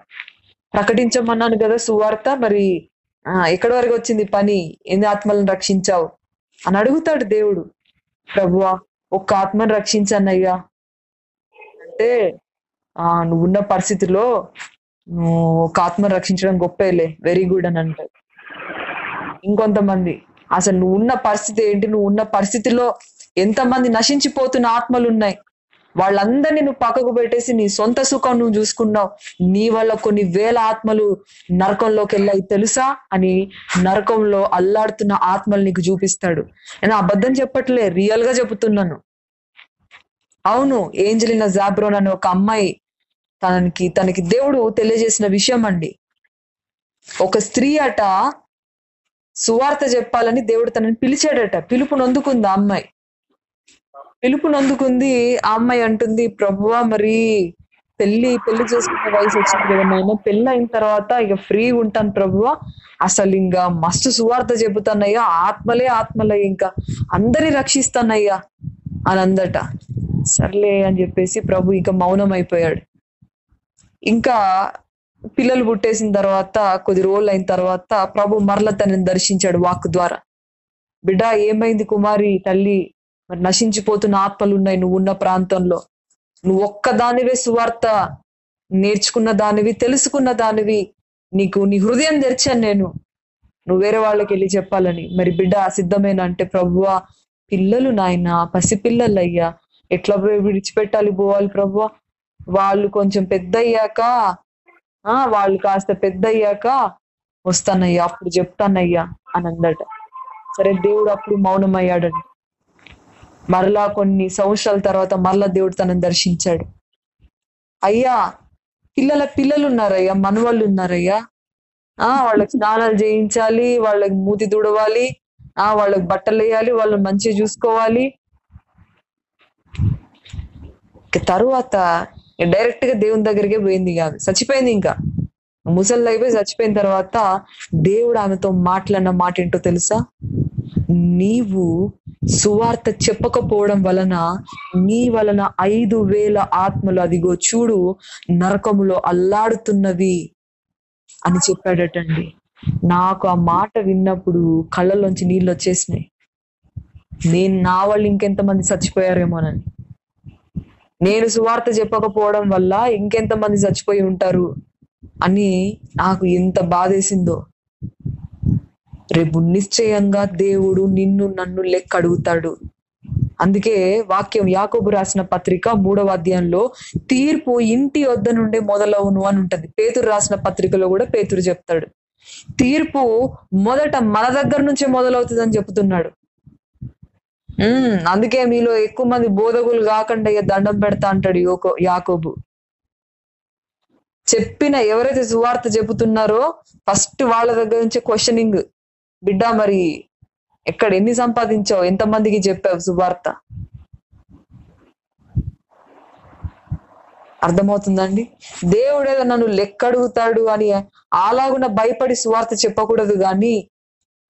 [SPEAKER 1] ప్రకటించమన్నాను కదా సువార్త. మరి ఆ ఎక్కడి వరకు వచ్చింది పని? ఎన్ని ఆత్మలను రక్షించావు? అని అడుగుతాడు దేవుడు. ప్రభువా ఒక్క ఆత్మను రక్షించానయ్యా అంటే ఆ నువ్వు ఉన్న పరిస్థితిలో నువ్వు ఒక ఆత్మను రక్షించడం గొప్పలే. వెరీ గుడ్ అని అంటాడు. ఇంకొంతమంది. అసలు నువ్వు ఉన్న పరిస్థితి ఏంటి? నువ్వు ఉన్న పరిస్థితిలో ఎంతమంది నశించిపోతున్న ఆత్మలు ఉన్నాయి వాళ్ళందరినీ నువ్వు పక్కకు పెట్టేసి నీ సొంత సుఖం నువ్వు చూసుకున్నావు. నీ వల్ల కొన్ని వేల ఆత్మలు నరకంలోకి వెళ్ళాయి తెలుసా? అని నరకంలో అల్లాడుతున్న ఆత్మలు నీకు చూపిస్తాడు. నేను అబద్ధం చెప్పట్లే రియల్గా చెబుతున్నాను. అవును ఏంజలినా జాబ్రోన్ అనే ఒక అమ్మాయి తనకి తనకి దేవుడు తెలియజేసిన విషయం అండి. ఒక స్త్రీ అట సువార్త చెప్పాలని దేవుడు తనని పిలిచాడట. పిలుపు నొందుకుంది ఆ అమ్మాయి. పిలుపు నొందుకుంది ఆ అమ్మాయి అంటుంది ప్రభువా మరి పెళ్ళి పెళ్ళి చేసుకునే వయసు వచ్చింది కదా నాయన. పెళ్ళి అయిన తర్వాత ఇక ఫ్రీ ఉంటాను ప్రభువా. అసలు ఇంకా మస్తు సువార్త చెబుతానయ్యా. ఆత్మలే ఆత్మలే ఇంకా. అందరినీ రక్షిస్తానయ్యా అని అందట. సర్లే అని చెప్పేసి ప్రభు ఇంకా మౌనం అయిపోయాడు. ఇంకా పిల్లలు పుట్టేసిన తర్వాత కొద్ది రోజులు అయిన తర్వాత ప్రభు మరల తనని దర్శించాడు వాక్ ద్వారా. బిడ్డ ఏమైంది కుమారి తల్లి? మరి నశించిపోతున్న ఆత్మలు ఉన్నాయి నువ్వు ఉన్న ప్రాంతంలో. నువ్వు ఒక్కదానివే సువార్త నేర్చుకున్న దానివి తెలుసుకున్న దానివి. నీకు నీ హృదయం తెరిచాను నేను. నువ్వు వేరే వాళ్ళకి వెళ్ళి చెప్పాలని. మరి బిడ్డ సిద్ధమేనా? అంటే ప్రభువా పిల్లలు నాయన పసిపిల్లలు అయ్యా ఎట్లా పోయి విడిచిపెట్టాలి పోవాలి ప్రభువా? వాళ్ళు కొంచెం పెద్ద అయ్యాక ఆ వాళ్ళు కాస్త పెద్ద అయ్యాక వస్తానయ్యా అప్పుడు చెప్తానయ్యా అని అందట. సరే దేవుడు అప్పుడు మౌనం అయ్యాడండి మరలా కొన్ని సంవత్సరాల తర్వాత మరలా దేవుడు తనని దర్శించాడు. అయ్యా పిల్లల పిల్లలు ఉన్నారయ్యా మనవాళ్ళు ఉన్నారయ్యా. ఆ వాళ్ళకి స్నానాలు చేయించాలి వాళ్ళకి మూతి దూడవాలి ఆ వాళ్ళకి బట్టలు వేయాలి వాళ్ళని మంచిగా చూసుకోవాలి. తరువాత డైరెక్ట్గా దేవుని దగ్గరికే పోయింది ఇంకా చచ్చిపోయింది ఇంకా. ముసలి అయిపోయి చచ్చిపోయిన తర్వాత దేవుడు ఆమెతో మాట్లాడిన మాట ఏంటో తెలుసా? నీవు సువార్త చెప్పకపోవడం వలన నీ వలన ఐదు వేల ఆత్మలు అదిగో చూడు నరకములో అల్లాడుతున్నవి అని చెప్పాడటండి. నాకు ఆ మాట విన్నప్పుడు కళ్ళలోంచి నీళ్ళు వచ్చేసినాయి. నేను నా వాళ్ళు ఇంకెంతమంది చచ్చిపోయారేమోనని. నేను సువార్త చెప్పకపోవడం వల్ల ఇంకెంతమంది చచ్చిపోయి ఉంటారు అని నాకు ఎంత బాధేసిందో రేపు నిశ్చయంగా దేవుడు నిన్ను నన్ను లెక్క అడుగుతాడు. అందుకే వాక్యం యాకోబు రాసిన పత్రిక మూడవ అధ్యాయంలో తీర్పు ఇంటి వద్ద నుండే మొదలవును అని ఉంటుంది. పేతురు రాసిన పత్రికలో కూడా పేతురు చెప్తాడు. తీర్పు మొదట మన దగ్గర నుంచే మొదలవుతుంది అని చెప్తున్నాడు. అందుకే మీలో ఎక్కువ మంది బోధకులు కాకుండా ఇక దండం పెడతా అంటాడు యోకో యాకోబు. చెప్పిన ఎవరైతే సువార్త చెబుతున్నారో ఫస్ట్ వాళ్ళ దగ్గర నుంచి క్వశ్చనింగ్ బిడ్డ మరి ఎక్కడ ఎన్ని సంపాదించావు? ఎంతమందికి చెప్పావు సువార్త? అర్థమవుతుందండి? దేవుడేదో నన్ను లెక్కడుగుతాడు అని అలాగున భయపడి సువార్త చెప్పకూడదు కానీ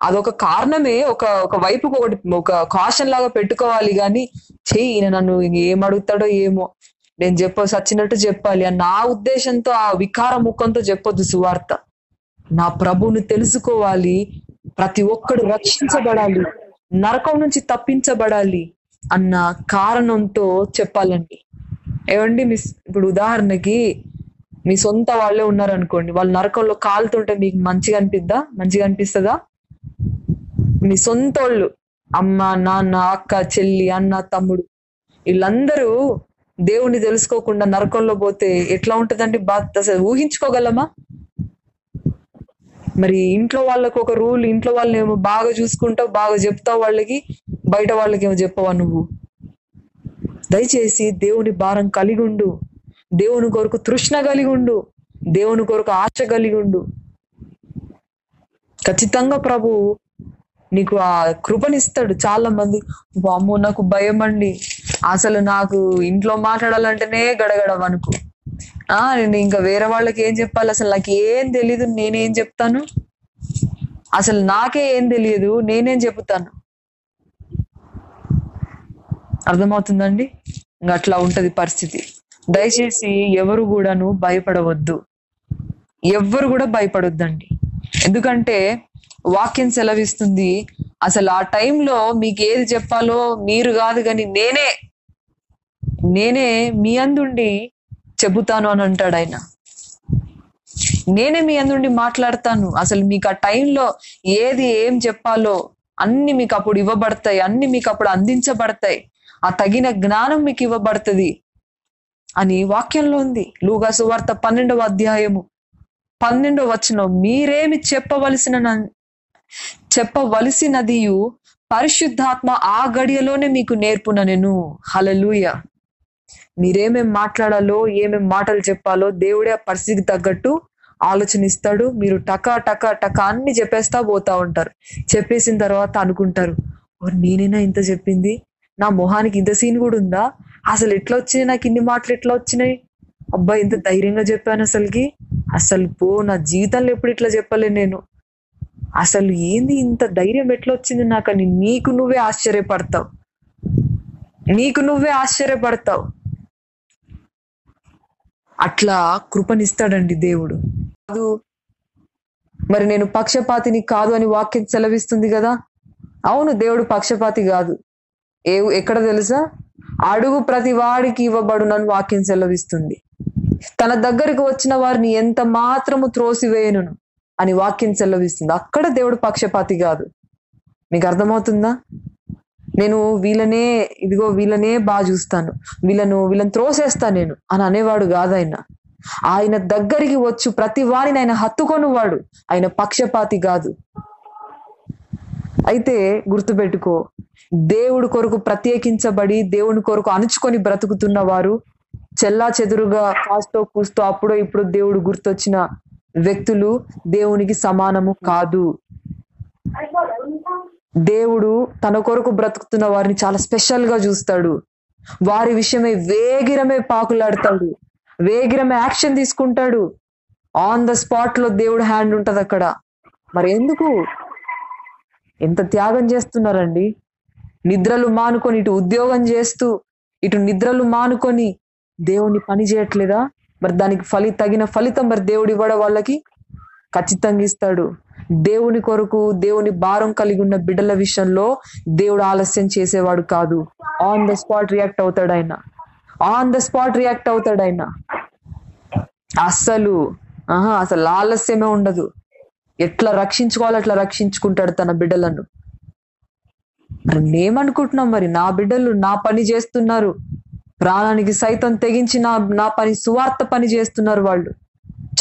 [SPEAKER 1] అదొక కారణమే ఒక ఒక వైపుకు ఒకటి ఒక కాషన్ లాగా పెట్టుకోవాలి కానీ చెయ్యి ఈయన నన్ను ఏం అడుగుతాడో ఏమో. నేను చెప్ప సచ్చినట్టు చెప్పాలి అని నా ఉద్దేశంతో ఆ వికార ముఖంతో చెప్పొద్దు సువార్త. నా ప్రభువుని తెలుసుకోవాలి. ప్రతి ఒక్కడు రక్షించబడాలి. నరకం నుంచి తప్పించబడాలి అన్న కారణంతో చెప్పాలండి. ఏమండి మీ ఇప్పుడు ఉదాహరణకి మీ సొంత వాళ్ళే ఉన్నారనుకోండి వాళ్ళు నరకంలో కాలుతుంటే మీకు మంచిగా అనిపిద్దా? మంచిగా అనిపిస్తుందా? మీ సొంత వాళ్ళు అమ్మ నాన్న అక్క చెల్లి అన్న తమ్ముడు వీళ్ళందరూ దేవుణ్ణి తెలుసుకోకుండా నరకంలో పోతే ఎట్లా ఉంటుందండి బాధ అసలు ఊహించుకోగలమా? మరి ఇంట్లో వాళ్ళకు ఒక రూల్ ఇంట్లో వాళ్ళని ఏమో బాగా చూసుకుంటావు బాగా చెప్తావు వాళ్ళకి బయట వాళ్ళకి ఏమో చెప్పవా నువ్వు? దయచేసి దేవుని భారం కలిగి ఉండు దేవుని కొరకు తృష్ణ కలిగి ఉండు దేవుని కొరకు ఆశ కలిగి ఉండు ఖచ్చితంగా ప్రభు నీకు ఆ కృపనిస్తాడు చాలా మంది వామ్మో నాకు భయం అండి. అసలు నాకు ఇంట్లో మాట్లాడాలంటేనే గడగడ వణుకు ఆ నేను ఇంకా వేరే వాళ్ళకి ఏం చెప్పాలి? అసలు నాకు ఏం తెలీదు నేనేం చెప్తాను? అసలు నాకే ఏం తెలియదు నేనేం చెబుతాను? అర్థమవుతుందండి? ఇంకా అట్లా ఉంటది పరిస్థితి. దయచేసి ఎవరు కూడాను భయపడవద్దు. ఎవ్వరు కూడా భయపడొద్దండి. ఎందుకంటే వాక్యం సెలవిస్తుంది అసలు ఆ టైంలో మీకు ఏది చెప్పాలో మీరు కాదు కానీ నేనే నేనే మీ అందుండి చెబుతాను అని అంటాడు ఆయన. నేనే మీ అందుండి మాట్లాడతాను. అసలు మీకు ఆ టైంలో ఏది ఏం చెప్పాలో అన్ని మీకు అప్పుడు ఇవ్వబడతాయి అన్ని మీకు అప్పుడు అందించబడతాయి. ఆ తగిన జ్ఞానం మీకు ఇవ్వబడుతుంది అని వాక్యంలో ఉంది. లూగా సువార్త పన్నెండవ అధ్యాయము. పన్నెండో వచనం మీరేమి చెప్పవలసిన చెప్పవలసినదియు పరిశుద్ధాత్మ ఆ గడియలోనే మీకు నేర్పున నేను హలలుయ మీరేమేం మాట్లాడాలో ఏమేం మాటలు చెప్పాలో దేవుడే ఆ పరిస్థితికి తగ్గట్టు ఆలోచన ఇస్తాడు మీరు టకా టకా టకా అన్ని చెప్పేస్తా పోతా ఉంటారు. చెప్పేసిన తర్వాత అనుకుంటారు "ఓ, ఇంత చెప్పింది? నా మొహానికి ఇంత సీన్ కూడా ఉందా? అసలు ఎట్లా వచ్చినాయి? నాకు ఇన్ని మాటలు ఎట్లా వచ్చినాయి? అబ్బా ఇంత ధైర్యంగా చెప్పాను అసలుకి. అసలు పో నా జీవితంలో ఎప్పుడు ఇట్లా చెప్పలే నేను. అసలు ఏంది ఇంత ధైర్యం? ఎట్లా వచ్చింది నాకని నీకు నువ్వే ఆశ్చర్యపడతావు. నీకు నువ్వే ఆశ్చర్యపడతావు. అట్లా కృపనిస్తాడండి దేవుడు. కాదు మరి నేను పక్షపాతిని కాదు అని వాక్యం సెలవిస్తుంది కదా? అవును దేవుడు పక్షపాతి కాదు. ఏ ఎక్కడ తెలుసా? అడుగు ప్రతి వాడికి ఇవ్వబడునని వాక్యం సెలవిస్తుంది. తన దగ్గరికి వచ్చిన వారిని ఎంత మాత్రము త్రోసివేయను అని వాక్యం చెల్లవిస్తుంది అక్కడ దేవుడు పక్షపాతి కాదు. మీకు అర్థమవుతుందా? నేను వీళ్ళనే ఇదిగో వీళ్ళనే బాగా చూస్తాను. వీళ్ళను వీళ్ళని త్రోసేస్తా నేను అని అనేవాడు కాదు ఆయన. ఆయన దగ్గరికి వచ్చు ప్రతి వారిని ఆయన హత్తుకొనివాడు. ఆయన పక్షపాతి కాదు. అయితే గుర్తుపెట్టుకో దేవుడు కొరకు ప్రత్యేకించబడి దేవుని కొరకు అణుచుకొని బ్రతుకుతున్న వారు చెల్లా చెదురుగా కాస్తో కూస్తో అప్పుడో ఇప్పుడు దేవుడు గుర్తొచ్చిన వ్యక్తులు దేవునికి సమానము కాదు. దేవుడు తన కొరకు బ్రతుకుతున్న వారిని చాలా స్పెషల్గా చూస్తాడు. వారి విషయమే వేగిరమే పాకులాడతాడు. వేగిరమే యాక్షన్ తీసుకుంటాడు. ఆన్ ద స్పాట్లో దేవుడు హ్యాండ్ ఉంటది అక్కడ. మరి ఎందుకు? ఎంత త్యాగం చేస్తున్నారండి? నిద్రలు మానుకొని ఇటు ఉద్యోగం చేస్తూ ఇటు నిద్రలు మానుకొని దేవుని పని చేయట్లేదా? మరి దానికి ఫలి తగిన ఫలితం మరి దేవుడు ఇవ్వడం వాళ్ళకి? ఖచ్చితంగా ఇస్తాడు. దేవుని కొరకు దేవుని భారం కలిగి ఉన్న బిడ్డల విషయంలో దేవుడు ఆలస్యం చేసేవాడు కాదు. ఆన్ ద స్పాట్ రియాక్ట్ అవుతాడు ఆయన. ఆన్ ద స్పాట్ రియాక్ట్ అవుతాడు ఆయన. అస్సలు ఆహా అసలు ఆలస్యమే ఉండదు. ఎట్లా రక్షించుకోవాలో అట్లా రక్షించుకుంటాడు తన బిడ్డలను. మరి నేమనుకుంటున్నాం మరి నా బిడ్డలు నా పని చేస్తున్నారు. ప్రాణానికి సైతం తెగించి నా నా పని సువార్త పని చేస్తున్నారు వాళ్ళు.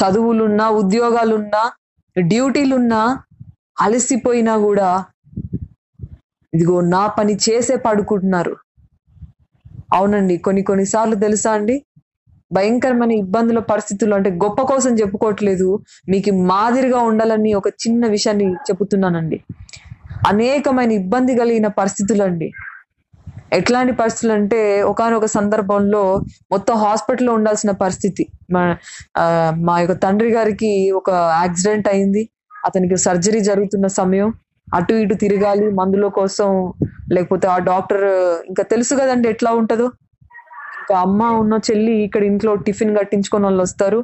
[SPEAKER 1] చదువులున్నా ఉద్యోగాలున్నా డ్యూటీలున్నా అలసిపోయినా కూడా ఇదిగో నా పని చేసే పడుకుంటున్నారు. అవునండి కొన్ని కొన్నిసార్లు తెలుసా అండి? భయంకరమైన ఇబ్బందుల పరిస్థితులు అంటే గొప్ప కోసం చెప్పుకోవట్లేదు. మీకు మాదిరిగా ఉండాలని ఒక చిన్న విషయాన్ని చెబుతున్నానండి. అనేకమైన ఇబ్బంది కలిగిన పరిస్థితులు అండి ఎట్లాంటి పరిస్థితులు అంటే ఒకనొక సందర్భంలో మొత్తం హాస్పిటల్లో ఉండాల్సిన పరిస్థితి. మా మా యొక్క తండ్రి గారికి ఒక యాక్సిడెంట్ అయింది. అతనికి సర్జరీ జరుగుతున్న సమయం. అటు ఇటు తిరగాలి మందుల కోసం లేకపోతే ఆ డాక్టర్ ఇంకా తెలుసు కదండి ఎట్లా ఉంటుందో. ఇంకా అమ్మ ఉన్న చెల్లి ఇక్కడ ఇంట్లో టిఫిన్ కట్టించుకొని వాళ్ళు వస్తారు.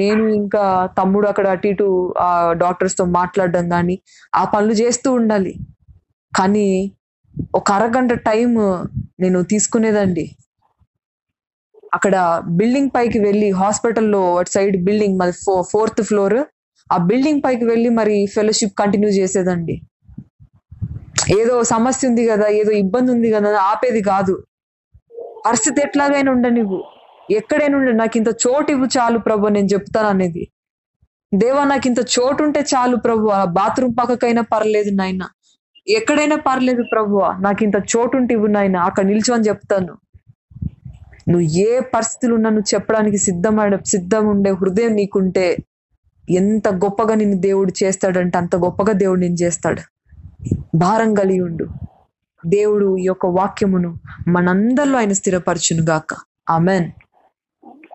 [SPEAKER 1] నేను ఇంకా తమ్ముడు అక్కడ అటు ఇటు ఆ డాక్టర్స్తో మాట్లాడడం కానీ ఆ పనులు చేస్తూ ఉండాలి. కానీ ఒక అరగంట టైం నేను తీసుకునేదండి. అక్కడ బిల్డింగ్ పైకి వెళ్ళి హాస్పిటల్లో అటు సైడ్ బిల్డింగ్ మరి ఫోర్త్ ఫ్లోర్. ఆ బిల్డింగ్ పైకి వెళ్ళి మరి ఫెలోషిప్ కంటిన్యూ చేసేదండి. ఏదో సమస్య ఉంది కదా ఏదో ఇబ్బంది ఉంది కదా ఆపేది కాదు. పరిస్థితి ఎట్లాగైనా ఉండ నువ్వు ఎక్కడైనా ఉండ నాకు ఇంత చోటు ఇవ్వు చాలు ప్రభు నేను చెప్తాను అనేది. దేవా నాకు ఇంత చోటు ఉంటే చాలు ప్రభు ఆ బాత్రూమ్ పక్కకైనా పర్లేదు నాయన. ఎక్కడైనా పర్లేదు ప్రభు నాకు ఇంత చోటు ఉంటే ఇవ్వు నాయన అక్కడ నిల్చొని చెప్తాను. నువ్వు ఏ పరిస్థితులు ఉన్నా నువ్వు చెప్పడానికి సిద్ధమైన సిద్ధం ఉండే హృదయం నీకుంటే ఎంత గొప్పగా నిన్ను దేవుడు చేస్తాడంటే అంత గొప్పగా దేవుడు నేను చేస్తాడు. భారం కలిగి ఉండు. దేవుడు ఈ యొక్క వాక్యమును మనందరిలో ఆయన స్థిరపరచును గాక ఆమెన్.